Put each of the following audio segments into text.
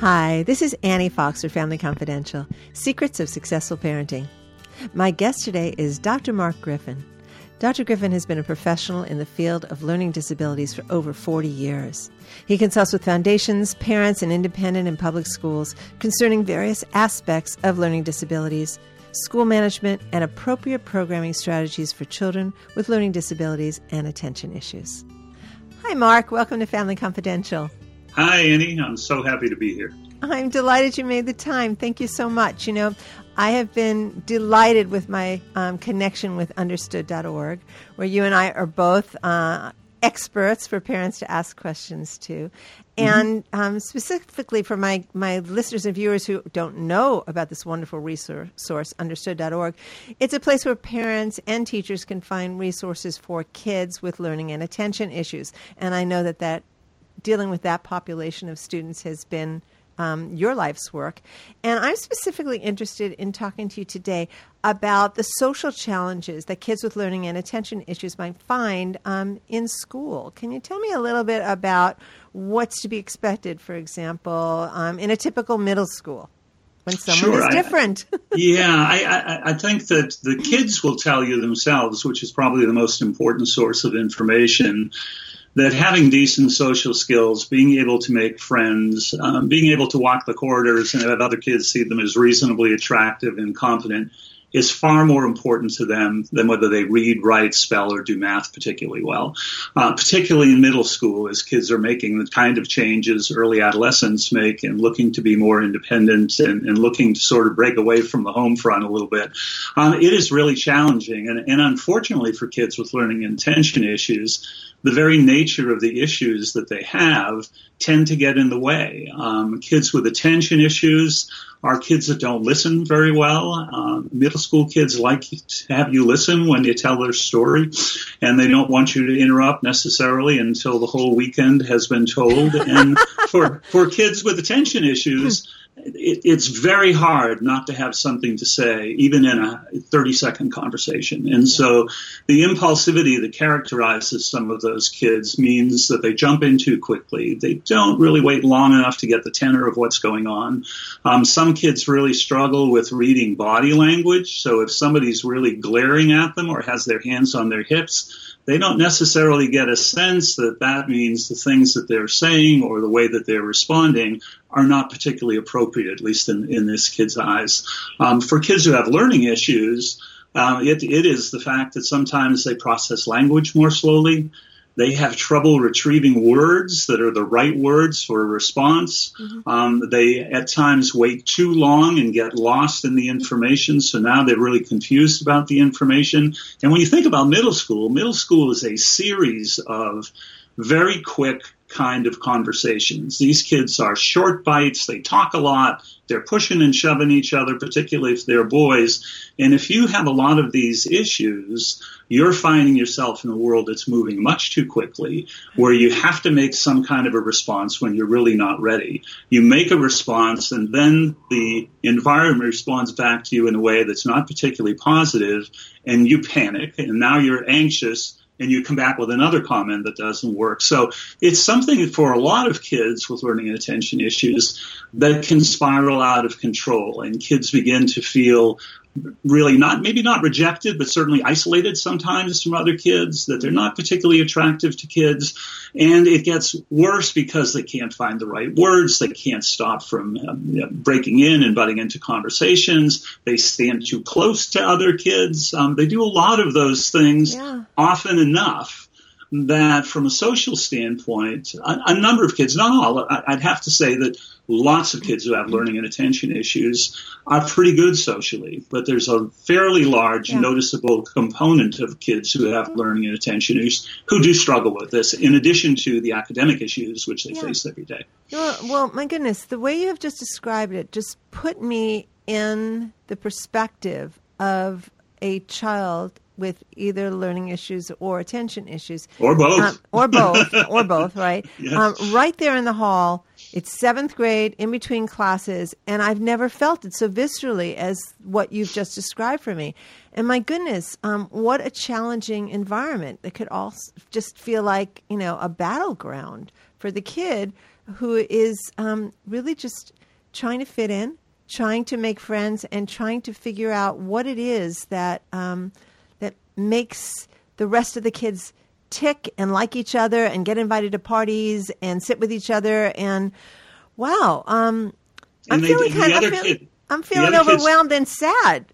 Hi, this is Annie Fox for Family Confidential Secrets of Successful Parenting. My guest today is Dr. Mark Griffin. Dr. Griffin has been a professional in the field of learning disabilities for over 40 years. He consults with foundations, parents, and independent and public schools concerning various aspects of learning disabilities, school management, and appropriate programming strategies for children with learning disabilities and attention issues. Hi, Mark. Welcome to Family Confidential. Hi, Annie. I'm so happy to be here. I'm delighted you made the time. Thank you so much. You know, I have been delighted with my um, connection with understood.org, where you and I are both uh, experts for parents to ask questions to. Mm-hmm. And um, specifically for my, my listeners and viewers who don't know about this wonderful resource, understood.org, it's a place where parents and teachers can find resources for kids with learning and attention issues. And I know that, that dealing with that population of students has been um, your life's work. And I'm specifically interested in talking to you today about the social challenges that kids with learning and attention issues might find um, in school. Can you tell me a little bit about what's to be expected, for example, um, in a typical middle school? When someone sure, is different. I, yeah, I, I, I think that the kids will tell you themselves, which is probably the most important source of information that having decent social skills, being able to make friends, um, being able to walk the corridors and have other kids see them as reasonably attractive and confident is far more important to them than whether they read, write, spell, or do math particularly well. Uh, particularly in middle school, as kids are making the kind of changes early adolescents make and looking to be more independent and, and looking to sort of break away from the home front a little bit. Um, it is really challenging, and, and unfortunately for kids with learning and attention issues, the very nature of the issues that they have tend to get in the way. Um, kids with attention issues are kids that don't listen very well. Uh, middle school kids like to have you listen when you tell their story, and they don't want you to interrupt necessarily until the whole weekend has been told. and for for kids with attention issues, it, it's very hard not to have something to say, even in a 30 second conversation. And so the impulsivity that characterizes some of those kids means that they jump in too quickly. They don't really wait long enough to get the tenor of what's going on. Um, some kids really struggle with reading body language. So if somebody's really glaring at them or has their hands on their hips, they don't necessarily get a sense that that means the things that they're saying or the way that they're responding are not particularly appropriate, at least in, in this kid's eyes. Um, for kids who have learning issues, uh, it, it is the fact that sometimes they process language more slowly. They have trouble retrieving words that are the right words for a response. Mm-hmm. Um, they at times wait too long and get lost in the information. So now they're really confused about the information. And when you think about middle school, middle school is a series of very quick kind of conversations. These kids are short bites. They talk a lot. They're pushing and shoving each other, particularly if they're boys. And if you have a lot of these issues, you're finding yourself in a world that's moving much too quickly, where you have to make some kind of a response when you're really not ready. You make a response and then the environment responds back to you in a way that's not particularly positive and you panic and now you're anxious and you come back with another comment that doesn't work. So it's something for a lot of kids with learning and attention issues that can spiral out of control and kids begin to feel really not maybe not rejected but certainly isolated sometimes from other kids that they're not particularly attractive to kids. And it gets worse because they can't find the right words. They can't stop from um, breaking in and butting into conversations. They stand too close to other kids. Um, they do a lot of those things yeah. often enough that from a social standpoint, a, a, number of kids, not all, I'd have to say that lots of kids who have learning and attention issues are pretty good socially, but there's a fairly large, yeah. noticeable component of kids who have learning and attention issues who do struggle with this, in addition to the academic issues which they yeah. face every day. Well, well, my goodness, the way you have just described it just put me in the perspective of a child with either learning issues or attention issues, or both, um, or both, or both, right? Yes. Um, right there in the hall. It's seventh grade, in between classes, and I've never felt it so viscerally as what you've just described for me. And my goodness, um, what a challenging environment! It could all just feel like you know a battleground for the kid who is um, really just trying to fit in, trying to make friends, and trying to figure out what it is that um, that makes the rest of the kids tick and like each other and get invited to parties and sit with each other and wow um, I'm, feeling kind, I'm, feeling, kid, I'm feeling overwhelmed kids, and sad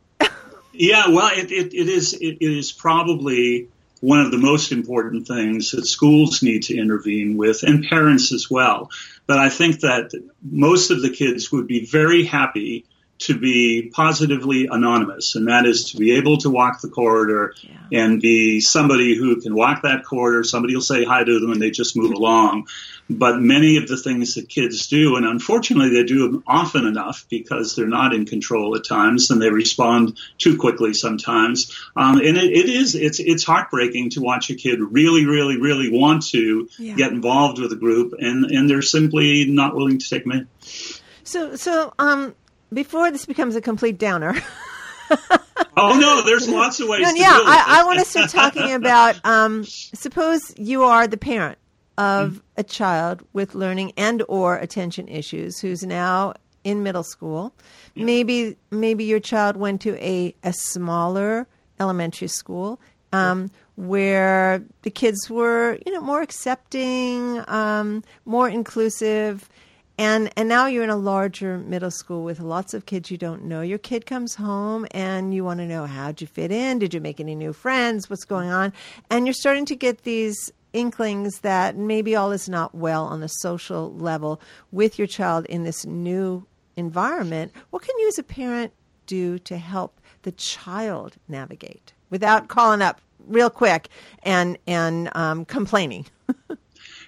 yeah well it, it, it is it, it is probably one of the most important things that schools need to intervene with and parents as well. But I think that most of the kids would be very happy to be positively anonymous, and that is to be able to walk the corridor yeah. and be somebody who can walk that corridor. Somebody will say hi to them and they just move along. But many of the things that kids do, and unfortunately they do them often enough because they're not in control at times and they respond too quickly sometimes. Um, and it, it is, it's, it's heartbreaking to watch a kid really, really, really want to yeah. get involved with a group and, and they're simply not willing to take them in. So, so, um, before this becomes a complete downer. oh no, there's lots of ways. No, yeah, I, I, want to start talking about. Um, suppose you are the parent of a child with learning and or attention issues who's now in middle school. Yeah. Maybe maybe your child went to a a smaller elementary school. Um, where the kids were, you know, more accepting, um, more inclusive, and and now you're in a larger middle school with lots of kids you don't know. Your kid comes home and you want to know how'd you fit in? Did you make any new friends? What's going on? And you're starting to get these inklings that maybe all is not well on the social level with your child in this new environment. What can you as a parent do to help the child navigate without calling up real quick and and um, complaining?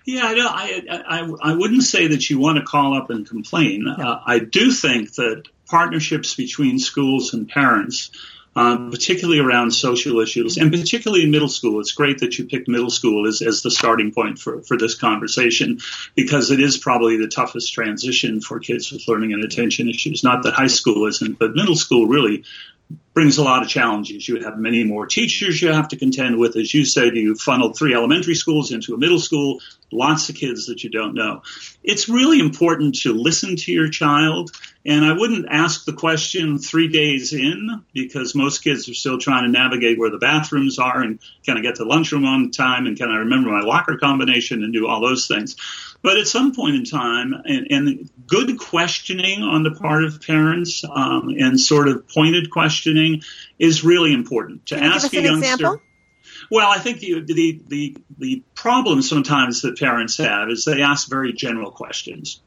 Yeah, I, I, I, wouldn't say that you want to call up and complain. No. Uh, I do think that partnerships between schools and parents, uh, particularly around social issues, and particularly in middle school, it's great that you picked middle school as, as the starting point for, for this conversation because it is probably the toughest transition for kids with learning and attention issues. Not that high school isn't, but middle school really brings a lot of challenges. You have many more teachers you have to contend with. As you said, you funneled three elementary schools into a middle school, lots of kids that you don't know. It's really important to listen to your child. And I wouldn't ask the question three days in because most kids are still trying to navigate where the bathrooms are and can I get to lunchroom on time and can I remember my locker combination and do all those things. But at some point in time, and, and good questioning on the part of parents um, and sort of pointed questioning is really important. To Can ask a youngster. Example? Well, I think the, the, the, the problem sometimes that parents have is they ask very general questions.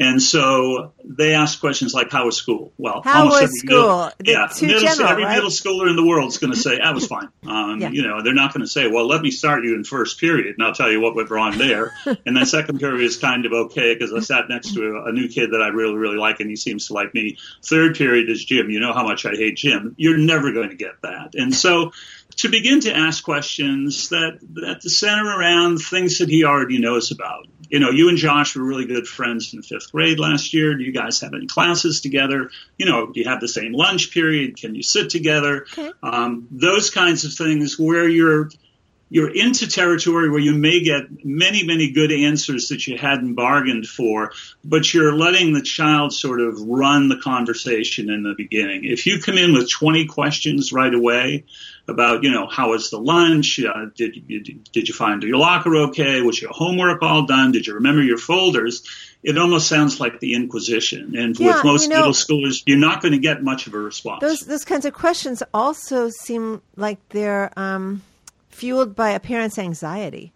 And so they ask questions like, how was school? Well, how was school? Middle, yeah, middle, general, every right? middle schooler in the world is going to say, I was fine. Um, yeah. You know, they're not going to say, well, let me start you in first period and I'll tell you what went wrong there. and then second period is kind of okay because I sat next to a, a new kid that I really, really like and he seems to like me. Third period is gym. You know how much I hate gym. You're never going to get that. And so to begin to ask questions that, that center around things that he already knows about. You know, you and Josh were really good friends in fifth grade last year. Do you guys have any classes together? You know, do you have the same lunch period? Can you sit together? Okay. Um, those kinds of things where you're you're into territory where you may get many, many good answers that you hadn't bargained for, but you're letting the child sort of run the conversation in the beginning. If you come in with 20 questions right away about, you know, how was the lunch? Uh, did, you, did you find your locker okay? Was your homework all done? Did you remember your folders? It almost sounds like the Inquisition. And yeah, with most you know, middle schoolers, you're not going to get much of a response. Those, those kinds of questions also seem like they're, um fueled by a parent's anxiety.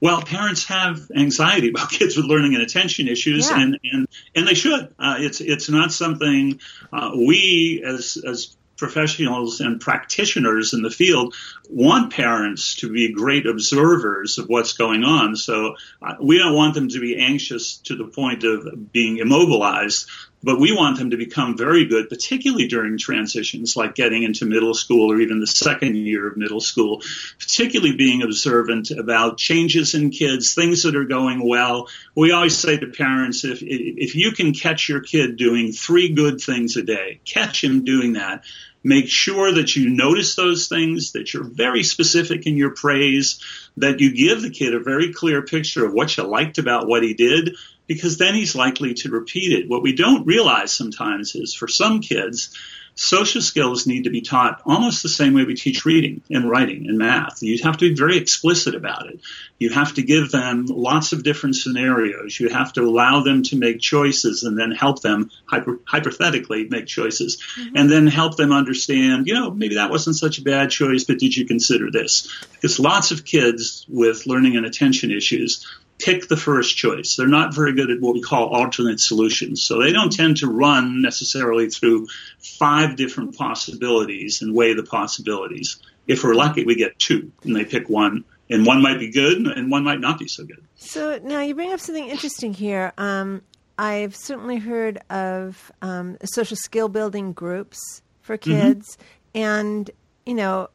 Well, parents have anxiety about kids with learning and attention issues, yeah. and, and and they should. Uh, it's it's not something uh, we as as professionals and practitioners in the field want parents to be great observers of what's going on. So uh, we don't want them to be anxious to the point of being immobilized, but we want them to become very good, particularly during transitions like getting into middle school or even the second year of middle school, particularly being observant about changes in kids, things that are going well. We always say to parents, if, if you can catch your kid doing three good things a day, catch him doing that Make sure that you notice those things, that you're very specific in your praise, that you give the kid a very clear picture of what you liked about what he did, because then he's likely to repeat it. What we don't realize sometimes is for some kids, social skills need to be taught almost the same way we teach reading and writing and math. You have to be very explicit about it. You have to give them lots of different scenarios. You have to allow them to make choices and then help them hyper, hypothetically make choices mm-hmm. and then help them understand, you know, maybe that wasn't such a bad choice, but did you consider this? Because lots of kids with learning and attention issues pick the first choice. They're not very good at what we call alternate solutions. So they don't tend to run necessarily through five different possibilities and weigh the possibilities. If we're lucky, we get two and they pick one and one might be good and one might not be so good. So now you bring up something interesting here. Um, I've certainly heard of um, social skill building groups for mm-hmm. kids. Mm-hmm. And, you know,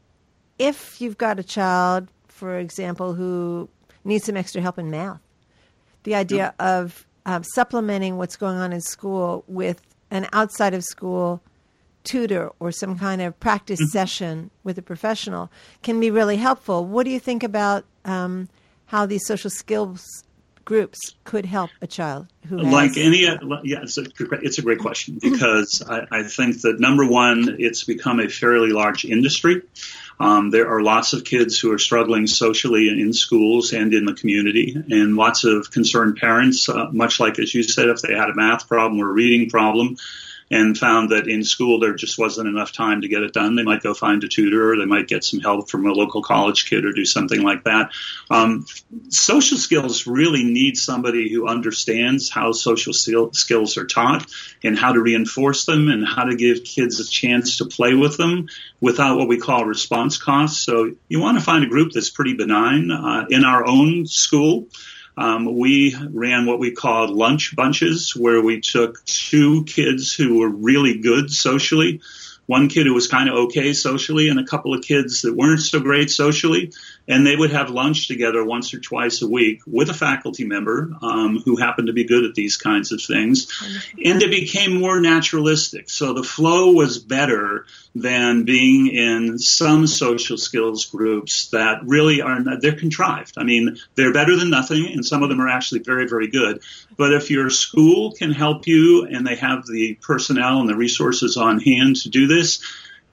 if you've got a child, for example, who need some extra help in math. The idea of um, supplementing what's going on in school with an outside of school tutor or some kind of practice mm-hmm. session with a professional can be really helpful. What do you think about um, how these social skills groups could help a child who like any yeah it's a, it's a great question because I, I think that number one it's become a fairly large industry. Um, there are lots of kids who are struggling socially in schools and in the community, and lots of concerned parents, uh, much like as you said, if they had a math problem or a reading problem, and found that in school there just wasn't enough time to get it done. They might go find a tutor or they might get some help from a local college kid or do something like that. Um, social skills really need somebody who understands how social skills are taught and how to reinforce them and how to give kids a chance to play with them without what we call response costs. So you want to find a group that's pretty benign. Uh, in our own school, um, we ran what we called lunch bunches, where we took two kids who were really good socially, one kid who was kind of okay socially, and a couple of kids that weren't so great socially, and they would have lunch together once or twice a week with a faculty member um, who happened to be good at these kinds of things. And it became more naturalistic. So the flow was better than being in some social skills groups that really are, they're contrived. I mean, they're better than nothing, and some of them are actually very, very good. But if your school can help you and they have the personnel and the resources on hand to do this,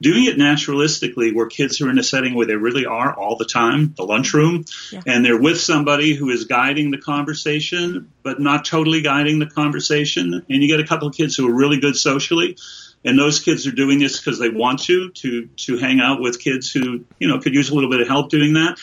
doing it naturalistically where kids are in a setting where they really are all the time, the lunchroom, yeah. and they're with somebody who is guiding the conversation, but not totally guiding the conversation. And you get a couple of kids who are really good socially. And those kids are doing this because they want to, to, to hang out with kids who, you know, could use a little bit of help doing that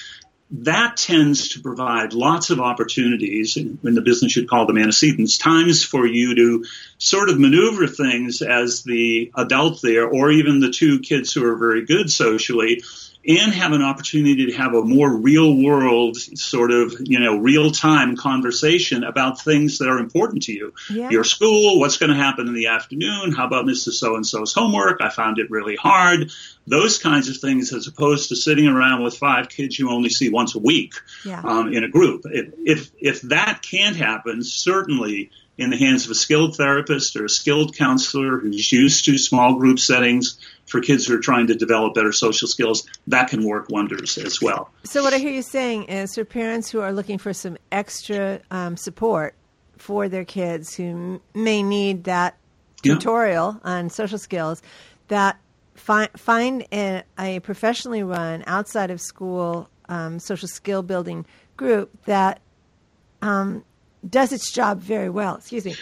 that tends to provide lots of opportunities in, in the business you'd call them antecedents, times for you to sort of maneuver things as the adult there, or even the two kids who are very good socially, and have an opportunity to have a more real world sort of, you know, real time conversation about things that are important to you. Yeah. Your school, what's going to happen in the afternoon? How about Mr. So and so's homework? I found it really hard. Those kinds of things as opposed to sitting around with five kids you only see once a week yeah. um, in a group. If, if, if that can't happen, certainly in the hands of a skilled therapist or a skilled counselor who's used to small group settings, for kids who are trying to develop better social skills, that can work wonders as well. So, what I hear you saying is for parents who are looking for some extra um, support for their kids who m- may need that tutorial on social skills, that fi- find a, a, professionally run outside of school um, social skill building group that um, does its job very well. Excuse me.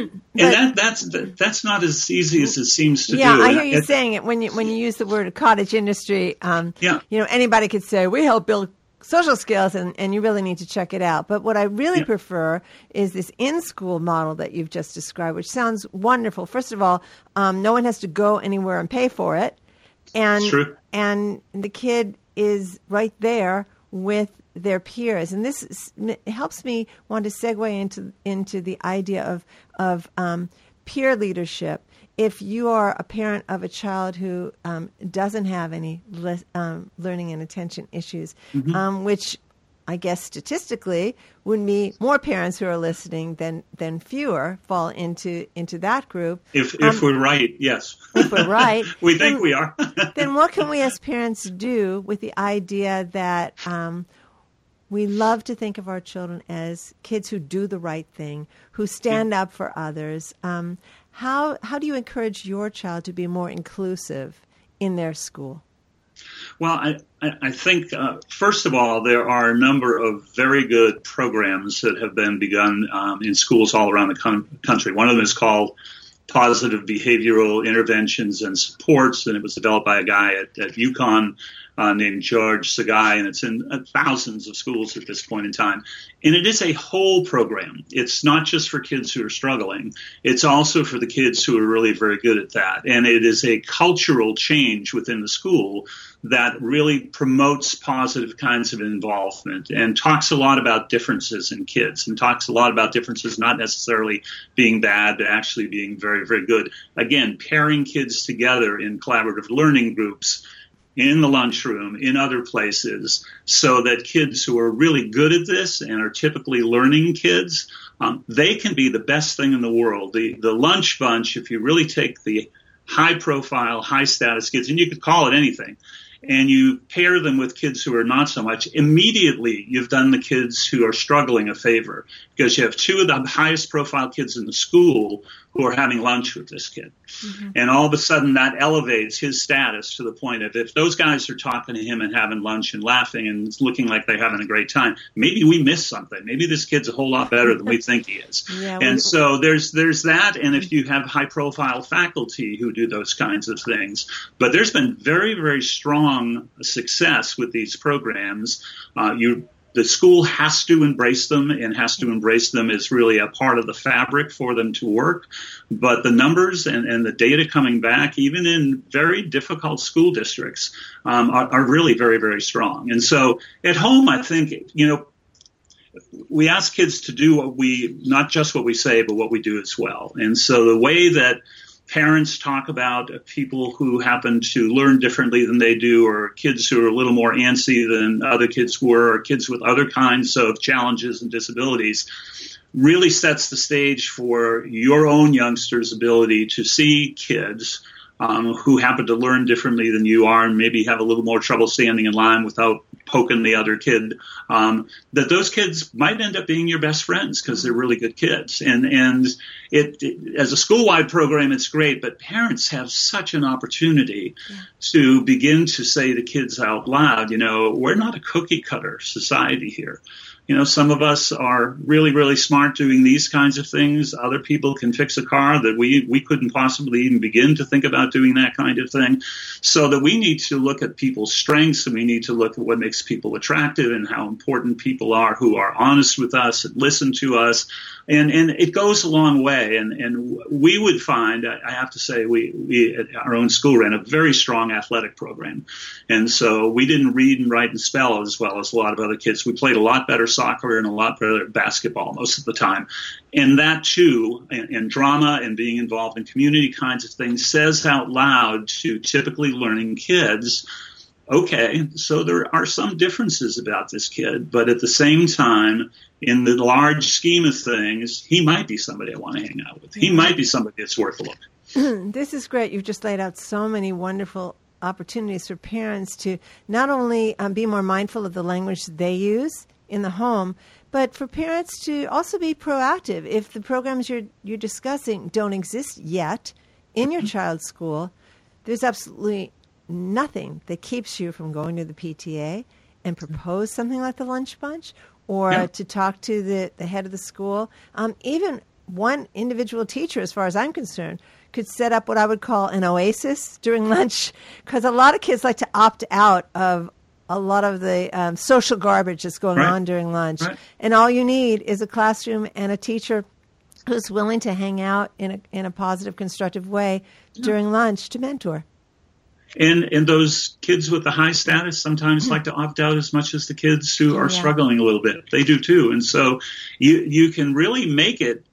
and that, that's that's not as easy as it seems to yeah, do. Yeah, I hear you it, saying it when you when you use the word cottage industry. Um, yeah, you know anybody could say we help build social skills, and, and you really need to check it out. But what I really yeah. prefer is this in school model that you've just described, which sounds wonderful. First of all, um, no one has to go anywhere and pay for it, and and the kid is right there with their peers, and this is, helps me want to segue into into the idea of of um, peer leadership. If you are a parent of a child who um, doesn't have any le- um, learning and attention issues, mm-hmm. Um, which I guess statistically would be more parents who are listening than than fewer fall into into that group. If if um, we're right, yes. If we're right, we think then, we are. then what can we as parents do with the idea that um, we love to think of our children as kids who do the right thing, who stand yeah. up for others. Um, how how do you encourage your child to be more inclusive in their school? Well, I, I think, uh, first of all, there are a number of very good programs that have been begun um, in schools all around the con- country. One of them is called Positive Behavioral Interventions and Supports, and it was developed by a guy at, at UConn uh, named George Sugai, and it's in uh, thousands of schools at this point in time. And it is a whole program. It's not just for kids who are struggling. It's also for the kids who are really very good at that. And it is a cultural change within the school that really promotes positive kinds of involvement and talks a lot about differences in kids and talks a lot about differences not necessarily being bad, but actually being very, very good. Again, pairing kids together in collaborative learning groups in the lunchroom, in other places, so that kids who are really good at this and are typically learning kids, um, they can be the best thing in the world. The, the lunch bunch, if you really take the high profile, high status kids, and you could call it anything, and you pair them with kids who are not so much, immediately you've done the kids who are struggling a favor because you have two of the highest profile kids in the school who are having lunch with this kid. Mm-hmm. And all of a sudden that elevates his status to the point of if those guys are talking to him and having lunch and laughing and looking like they're having a great time, maybe we missed something. Maybe this kid's a whole lot better than we think he is. Yeah, and we, so there's there's that and if you have high profile faculty who do those kinds of things. But there's been very, very strong success with these programs. Uh, you the school has to embrace them and has to embrace them as really a part of the fabric for them to work. But the numbers and, and the data coming back, even in very difficult school districts, um, are, are really very, very strong. And so at home, I think, you know, we ask kids to do what we, not just what we say, but what we do as well. And so the way that parents talk about people who happen to learn differently than they do, or kids who are a little more antsy than other kids were, or kids with other kinds of challenges and disabilities, really sets the stage for your own youngsters' ability to see kids um, who happen to learn differently than you are and maybe have a little more trouble standing in line without poking the other kid, um, that those kids might end up being your best friends because they're really good kids. And and it, it, as a school wide program, it's great, but parents have such an opportunity yeah. to begin to say to kids out loud, you know, we're not a cookie cutter society here. You know, some of us are really, really smart doing these kinds of things. Other people can fix a car that we, we couldn't possibly even begin to think about doing that kind of thing. So that we need to look at people's strengths and we need to look at what makes people attractive and how important people are who are honest with us and listen to us. And, and it goes a long way. And, and we would find, I have to say, we, we at our own school ran a very strong athletic program. And so we didn't read and write and spell as well as a lot of other kids. We played a lot better soccer and a lot better basketball most of the time. And that too, and, and drama and being involved in community kinds of things says out loud to typically learning kids, okay, so there are some differences about this kid, but at the same time, in the large scheme of things, he might be somebody I want to hang out with. He might be somebody that's worth a look. this is great. You've just laid out so many wonderful opportunities for parents to not only um, be more mindful of the language they use in the home, but for parents to also be proactive. If the programs you're you're discussing don't exist yet in your child's school, there's absolutely nothing that keeps you from going to the PTA and propose something like the lunch bunch or yeah. to talk to the, the head of the school. Um, even one individual teacher, as far as I'm concerned, could set up what I would call an oasis during lunch because a lot of kids like to opt out of a lot of the um, social garbage that's going right. on during lunch. Right. And all you need is a classroom and a teacher who's willing to hang out in a, in a positive, constructive way yeah. during lunch to mentor. And and those kids with the high status sometimes like to opt out as much as the kids who are yeah. struggling a little bit. They do too. And so you you can really make it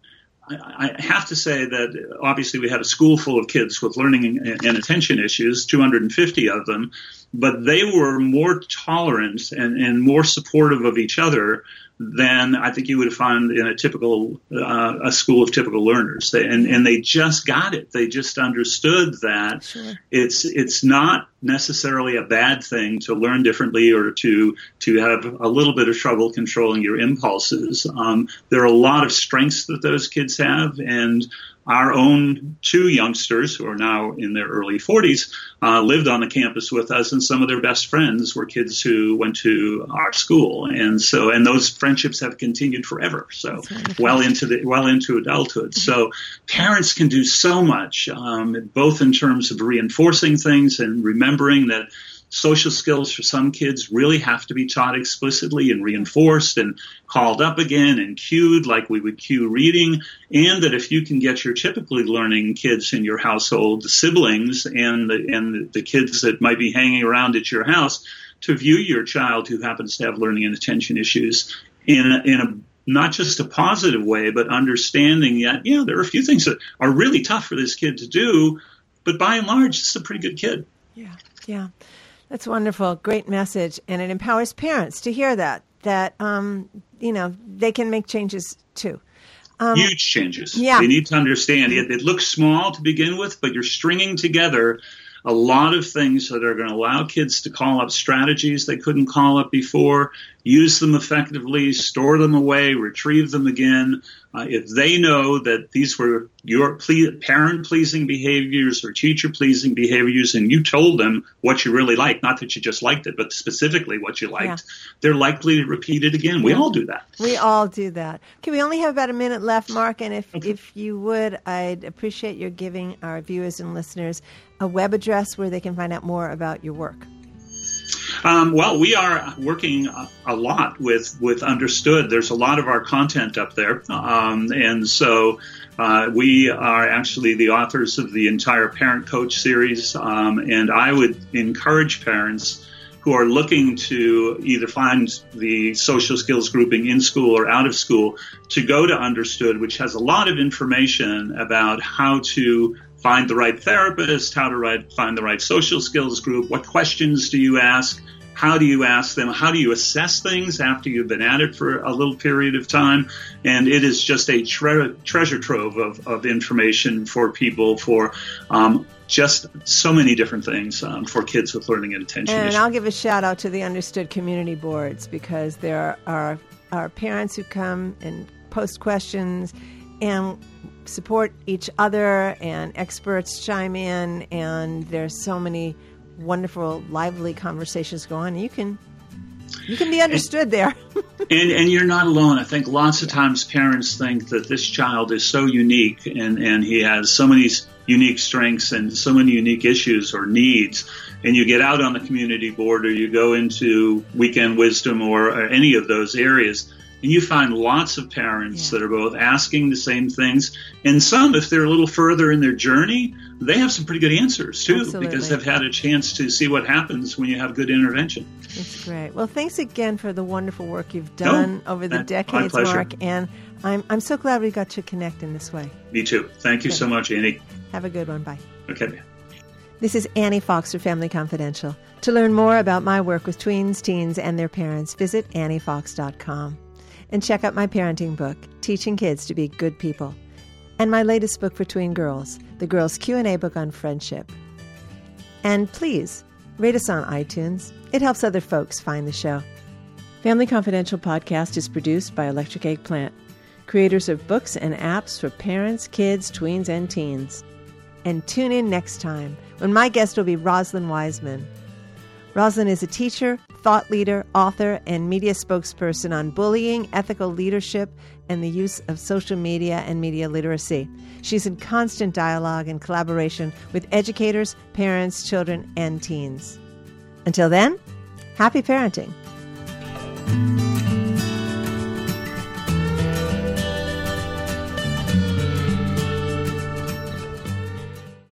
I, I have to say that obviously we had a school full of kids with learning and, and attention issues, 250 of them, but they were more tolerant and, and more supportive of each other than I think you would find in a typical uh, a school of typical learners. They, and and they just got it. They just understood that sure. it's it's not necessarily a bad thing to learn differently or to to have a little bit of trouble controlling your impulses. Um, there are a lot of strengths that those kids have, and our own two youngsters who are now in their early 40s uh, lived on the campus with us, and some of their best friends were kids who went to our school, and so and those friendships have continued forever. So well into the well into adulthood. Mm-hmm. So parents can do so much, um, both in terms of reinforcing things and remembering that social skills for some kids really have to be taught explicitly and reinforced and called up again and cued like we would cue reading. And that if you can get your typically learning kids in your household, the siblings and the, and the kids that might be hanging around at your house to view your child who happens to have learning and attention issues in a, in a not just a positive way, but understanding that, yeah, there are a few things that are really tough for this kid to do, but by and large, it's a pretty good kid. Yeah, yeah. That's wonderful. Great message. And it empowers parents to hear that, that, um, you know, they can make changes too. Um, Huge changes. Yeah. They need to understand it. It looks small to begin with, but you're stringing together a lot of things that are going to allow kids to call up strategies they couldn't call up before, use them effectively, store them away, retrieve them again. Uh, if they know that these were your ple- parent pleasing behaviors or teacher pleasing behaviors and you told them what you really liked, not that you just liked it, but specifically what you liked, yeah. they're likely to repeat it again. We yeah. all do that. We all do that. Okay, we only have about a minute left, Mark, and if, okay. if you would, I'd appreciate your giving our viewers and listeners a web address where they can find out more about your work. Um, well, we are working a lot with with Understood. There's a lot of our content up there, um, and so uh, we are actually the authors of the entire Parent Coach series. Um, and I would encourage parents who are looking to either find the social skills grouping in school or out of school to go to Understood, which has a lot of information about how to find the right therapist, how to write, find the right social skills group, what questions do you ask, how do you ask them, how do you assess things after you've been at it for a little period of time. And it is just a tre- treasure trove of, of information for people for um, just so many different things um, for kids with learning and attention. And issues. I'll give a shout out to the Understood community boards because there are, are parents who come and post questions and support each other, and experts chime in, and there's so many wonderful, lively conversations go on. You can you can be understood and, there. and and you're not alone. I think lots of times parents think that this child is so unique and, and he has so many unique strengths and so many unique issues or needs. And you get out on the community board or you go into weekend wisdom or, or any of those areas and you find lots of parents yeah. that are both asking the same things. And some, if they're a little further in their journey, they have some pretty good answers too, Absolutely. because they've had a chance to see what happens when you have good intervention. That's great. Well, thanks again for the wonderful work you've done no, over the decades, Mark. And I'm, I'm so glad we got to connect in this way. Me too. Thank you so much, Annie. Have a good one. Bye. Okay. This is Annie Fox for Family Confidential. To learn more about my work with tweens, teens, and their parents, visit anniefox.com and check out my parenting book, Teaching Kids to Be Good People, and my latest book for tween girls, the Girls Q&A book on friendship. And please, rate us on iTunes. It helps other folks find the show. Family Confidential podcast is produced by Electric Eggplant, creators of books and apps for parents, kids, tweens, and teens. And tune in next time when my guest will be Rosalind Wiseman. Rosalind is a teacher, thought leader, author, and media spokesperson on bullying, ethical leadership, and the use of social media and media literacy. She's in constant dialogue and collaboration with educators, parents, children, and teens. Until then, happy parenting.